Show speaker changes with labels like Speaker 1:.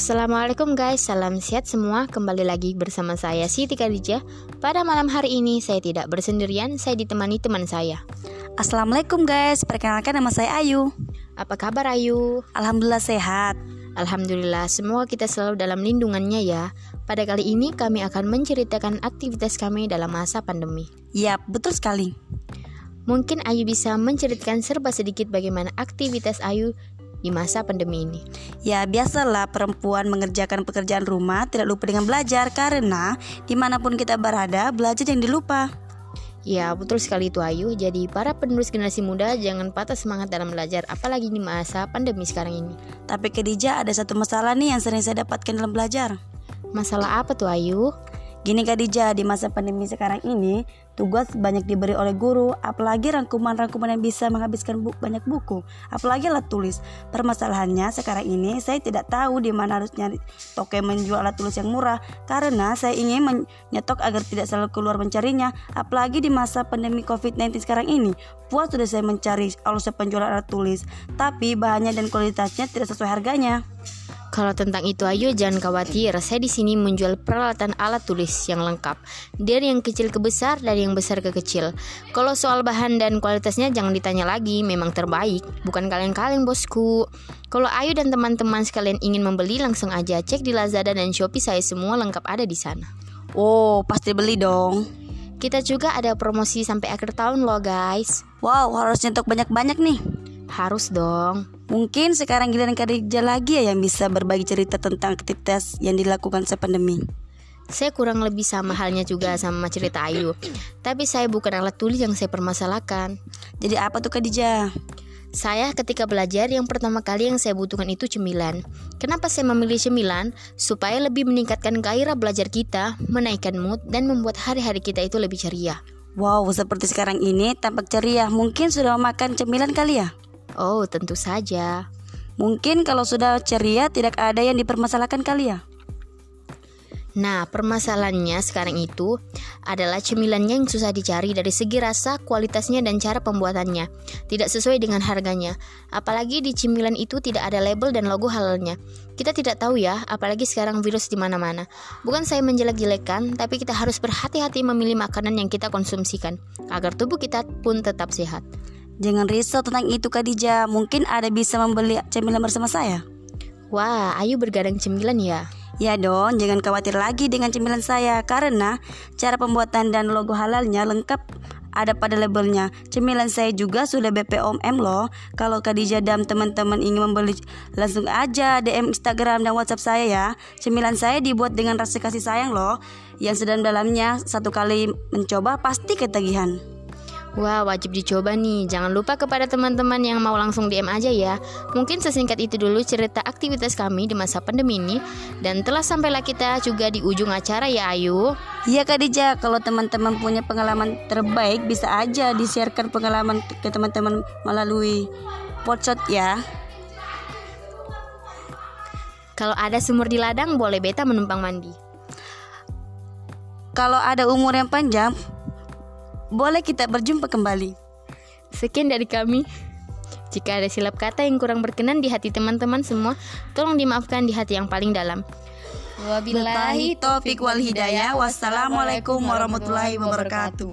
Speaker 1: Assalamualaikum guys, salam sehat semua. Kembali lagi bersama saya Siti Khadijah. Pada malam hari ini saya tidak bersendirian, saya ditemani teman saya.
Speaker 2: Assalamualaikum guys, perkenalkan nama saya Ayu.
Speaker 1: Apa kabar Ayu?
Speaker 2: Alhamdulillah sehat.
Speaker 1: Alhamdulillah, semua kita selalu dalam lindungannya ya. Pada kali ini kami akan menceritakan aktivitas kami dalam masa pandemi.
Speaker 2: Yap, betul sekali.
Speaker 1: Mungkin Ayu bisa menceritakan serba sedikit bagaimana aktivitas Ayu di masa pandemi ini?
Speaker 2: Ya biasalah perempuan mengerjakan pekerjaan rumah tidak lupa dengan belajar karena di mana pun kita berada belajar yang dilupa.
Speaker 1: Ya betul sekali itu Ayu Jadi para penerus generasi muda jangan patah semangat dalam belajar Apalagi di masa pandemi sekarang ini
Speaker 2: Tapi Khadijah ada satu masalah nih yang sering saya dapatkan dalam belajar
Speaker 1: Masalah apa tuh Ayu?
Speaker 2: Gini Khadijah, di masa pandemi sekarang ini, tugas banyak diberi oleh guru, apalagi rangkuman-rangkuman yang bisa menghabiskan bu banyak buku, apalagi alat tulis. Permasalahannya sekarang ini saya tidak tahu di mana harus nyari toko yang menjual alat tulis yang murah karena saya ingin menyetok agar tidak selalu keluar mencarinya, apalagi di masa pandemi COVID-19 sekarang ini. Puas sudah saya mencari alusnya penjualan alat tulis, tapi bahannya dan kualitasnya tidak sesuai harganya.
Speaker 1: Kalau tentang itu ayo jangan khawatir, saya di sini menjual peralatan alat tulis yang lengkap. Dari yang kecil ke besar, dari yang besar ke kecil. Kalau soal bahan dan kualitasnya jangan ditanya lagi, memang terbaik. Bukan kalian-kalian bosku. Kalau Ayu dan teman-teman sekalian ingin membeli langsung aja cek di Lazada dan Shopee saya semua lengkap ada di sana.
Speaker 2: Oh, pasti beli dong.
Speaker 1: Kita juga ada promosi sampai akhir tahun loh guys.
Speaker 2: Wow, harus nyetok banyak-banyak nih.
Speaker 1: Harus dong.
Speaker 2: Mungkin sekarang giliran Khadijah lagi ya yang bisa berbagi cerita tentang aktivitas yang dilakukan saat pandemi.
Speaker 1: Saya kurang lebih sama halnya juga sama cerita Ayu. Tapi saya bukan alat tulis yang saya permasalahkan.
Speaker 2: Jadi apa tuh Khadijah?
Speaker 1: Saya ketika belajar yang pertama kali yang saya butuhkan itu cemilan. Kenapa saya memilih cemilan? Supaya lebih meningkatkan gairah belajar kita, menaikkan mood, dan membuat hari-hari kita itu lebih ceria.
Speaker 2: Wow, seperti sekarang ini tampak ceria. Mungkin sudah makan cemilan kali ya?
Speaker 1: Oh, tentu saja.
Speaker 2: Mungkin kalau sudah ceria tidak ada yang dipermasalahkan kali ya?
Speaker 1: Nah, permasalahannya sekarang itu adalah cemilannya yang susah dicari dari segi rasa, kualitasnya, dan cara pembuatannya. Tidak sesuai dengan harganya. Apalagi di cemilan itu tidak ada label dan logo halalnya. Kita tidak tahu ya, apalagi sekarang virus di mana-mana. Bukan saya menjelek-jelekan, tapi kita harus berhati-hati memilih makanan yang kita konsumsikan agar tubuh kita pun tetap sehat.
Speaker 2: Jangan risau tentang itu Khadijah Mungkin ada bisa membeli cemilan bersama saya
Speaker 1: Wah, Ayu bergadang cemilan ya?
Speaker 2: Ya dong, jangan khawatir lagi dengan cemilan saya Karena cara pembuatan dan logo halalnya lengkap ada pada labelnya. Cemilan saya juga sudah BPOM loh. Kalau Khadijah dan teman-teman ingin membeli, langsung aja DM Instagram dan WhatsApp saya ya. Cemilan saya dibuat dengan rasa kasih sayang loh. Yang sedang dalamnya satu kali mencoba pasti ketagihan.
Speaker 1: Wah, wajib dicoba nih. Jangan lupa kepada teman-teman yang mau langsung DM aja ya. Mungkin sesingkat itu dulu cerita aktivitas kami di masa pandemi ini. Dan telah sampailah kita juga di ujung acara ya Ayu.
Speaker 2: Iya Kak Dija, kalau teman-teman punya pengalaman terbaik bisa aja di-sharekan pengalaman ke teman-teman melalui podcast ya.
Speaker 1: Kalau ada sumur di ladang, boleh beta menumpang mandi.
Speaker 2: Kalau ada umur yang panjang, boleh kita berjumpa kembali.
Speaker 1: Sekian dari kami. Jika ada silap kata yang kurang berkenan di hati teman-teman semua, tolong dimaafkan di hati yang paling dalam.
Speaker 2: Wabillahi taufik wal hidayah. Wassalamualaikum warahmatullahi wabarakatuh.